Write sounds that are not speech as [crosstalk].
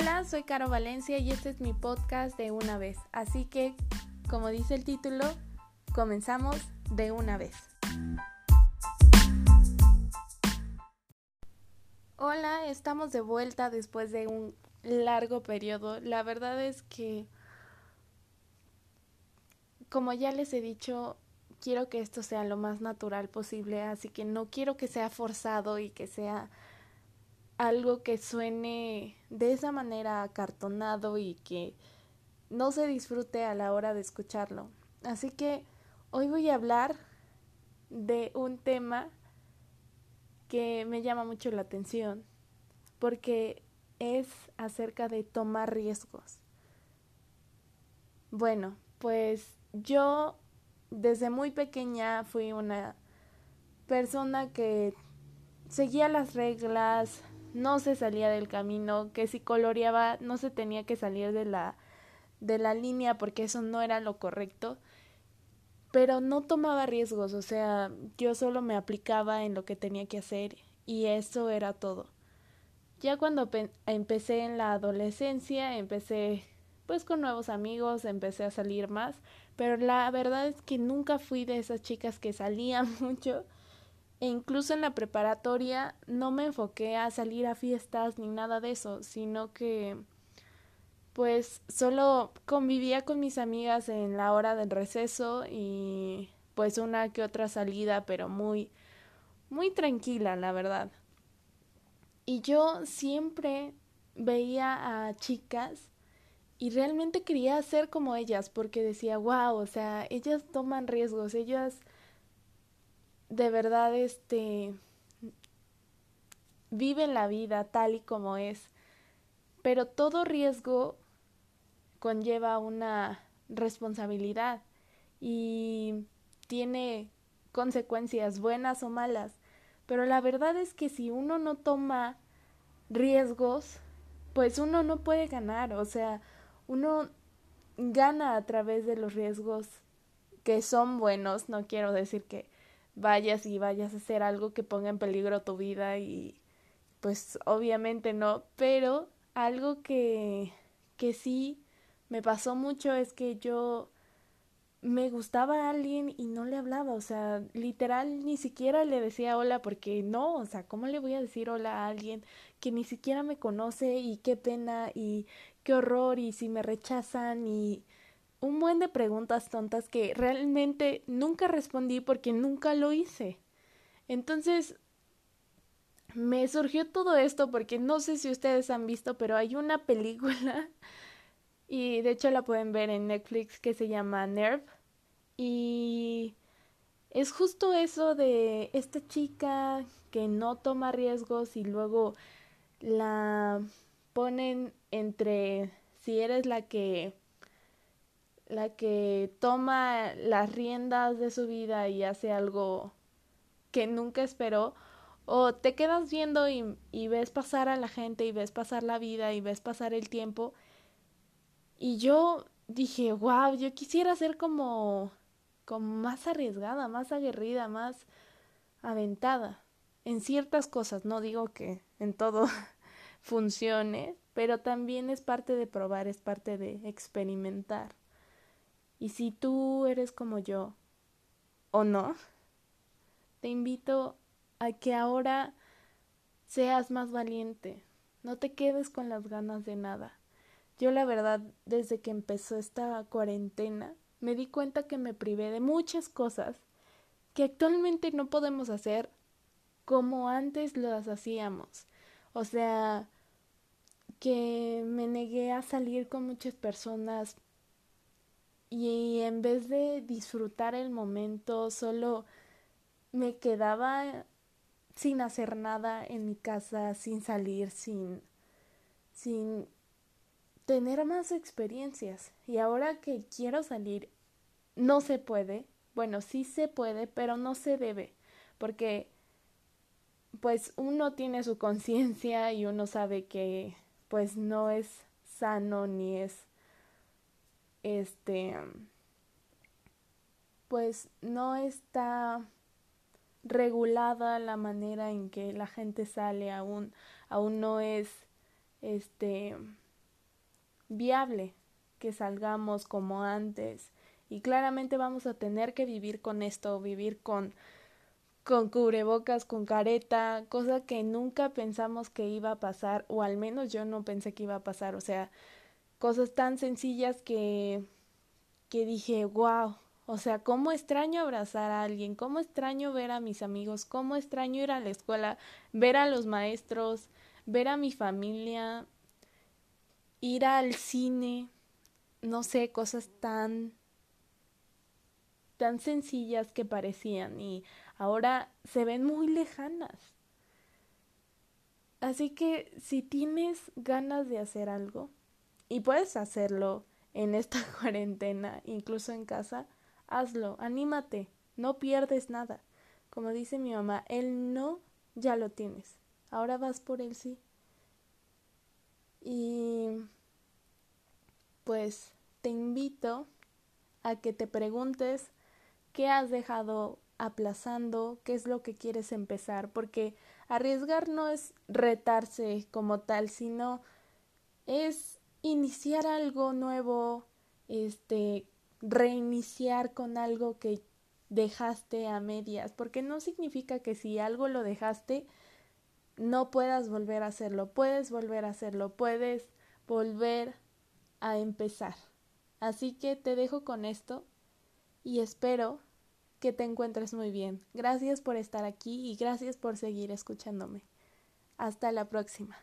Hola, soy Caro Valencia y este es mi podcast de una vez. Así que, como dice el título, comenzamos de una vez. Hola, estamos de vuelta después de un largo periodo. La verdad es que, como ya les he dicho, quiero que esto sea lo más natural posible, así que no quiero que sea forzado y que sea algo que suene de esa manera acartonado y que no se disfrute a la hora de escucharlo. Así que hoy voy a hablar de un tema que me llama mucho la atención porque es acerca de tomar riesgos. Bueno, pues yo desde muy pequeña fui una persona que seguía las reglas, no se salía del camino, que si coloreaba no se tenía que salir de la de la línea porque eso no era lo correcto, pero no tomaba riesgos, o sea, yo solo me aplicaba en lo que tenía que hacer y eso era todo. Ya cuando empecé en la adolescencia, empecé pues con nuevos amigos, empecé a salir más, pero la verdad es que nunca fui de esas chicas que salían [laughs] mucho e incluso en la preparatoria no me enfoqué a salir a fiestas ni nada de eso, sino que pues solo convivía con mis amigas en la hora del receso y pues una que otra salida, pero muy muy tranquila, la verdad. Y yo siempre veía a chicas y realmente quería ser como ellas porque decía, wow, o sea, ellas toman riesgos, ellas de verdad este viven la vida tal y como es, pero todo riesgo conlleva una responsabilidad y tiene consecuencias buenas o malas, pero la verdad es que si uno no toma riesgos, pues uno no puede ganar, o sea, uno gana a través de los riesgos que son buenos, no quiero decir que vayas y vayas a hacer algo que ponga en peligro tu vida y pues obviamente no, pero algo que que sí me pasó mucho es que yo me gustaba a alguien y no le hablaba, o sea, literal ni siquiera le decía hola porque no, o sea, ¿cómo le voy a decir hola a alguien que ni siquiera me conoce y qué pena y qué horror y si me rechazan y un buen de preguntas tontas que realmente nunca respondí porque nunca lo hice. Entonces, me surgió todo esto porque no sé si ustedes han visto, pero hay una [laughs] película y de hecho la pueden ver en Netflix que se llama Nerve y es justo eso de esta chica que no toma riesgos y luego la ponen entre si eres la que la que toma las riendas de su vida y hace algo que nunca esperó, o te quedas viendo y, ves pasar a la gente y ves pasar la vida y ves pasar el tiempo. Y yo dije, wow, yo quisiera ser como, como más arriesgada, más aguerrida, más aventada en ciertas cosas. No digo que en todo [laughs] funcione, pero también es parte de probar, es parte de experimentar. Y si tú eres como yo o no, te invito a que ahora seas más valiente. No te quedes con las ganas de nada. Yo la verdad, desde que empezó esta cuarentena, me di cuenta que me privé de muchas cosas que actualmente no podemos hacer como antes las hacíamos. O sea, que me negué a salir con muchas personas y en vez de disfrutar el momento solo me quedaba sin hacer nada en mi casa, sin salir, sin sin tener más experiencias. Y ahora que quiero salir, no se puede. Bueno, sí se puede, pero no se debe, porque pues uno tiene su conciencia y uno sabe que pues no es sano ni es este pues no está regulada la manera en que la gente sale aún aún no es este viable que salgamos como antes. Y claramente vamos a tener que vivir con esto, vivir con con cubrebocas, con careta, cosa que nunca pensamos que iba a pasar, o al menos yo no pensé que iba a pasar, o sea, cosas tan sencillas que que dije, wow, o sea, cómo extraño abrazar a alguien, cómo extraño ver a mis amigos, cómo extraño ir a la escuela, ver a los maestros, ver a mi familia, ir al cine, no sé, cosas tan tan sencillas que parecían y ahora se ven muy lejanas. Así que si tienes ganas de hacer algo y puedes hacerlo en esta [laughs] cuarentena, incluso en casa, hazlo, anímate, no pierdes nada. Como dice mi mamá, el no ya lo tienes, ahora vas por el sí. Y pues te invito a que te preguntes qué has dejado aplazando, qué es lo que quieres empezar, porque arriesgar no es retarse como tal, sino es iniciar algo nuevo, este, reiniciar con algo que dejaste a medias, porque no significa que si algo lo dejaste, no puedas volver a hacerlo, puedes volver a hacerlo, puedes volver a empezar. Así que te dejo con esto y espero que te encuentres muy bien. Gracias por estar aquí y gracias por seguir escuchándome. Hasta la próxima.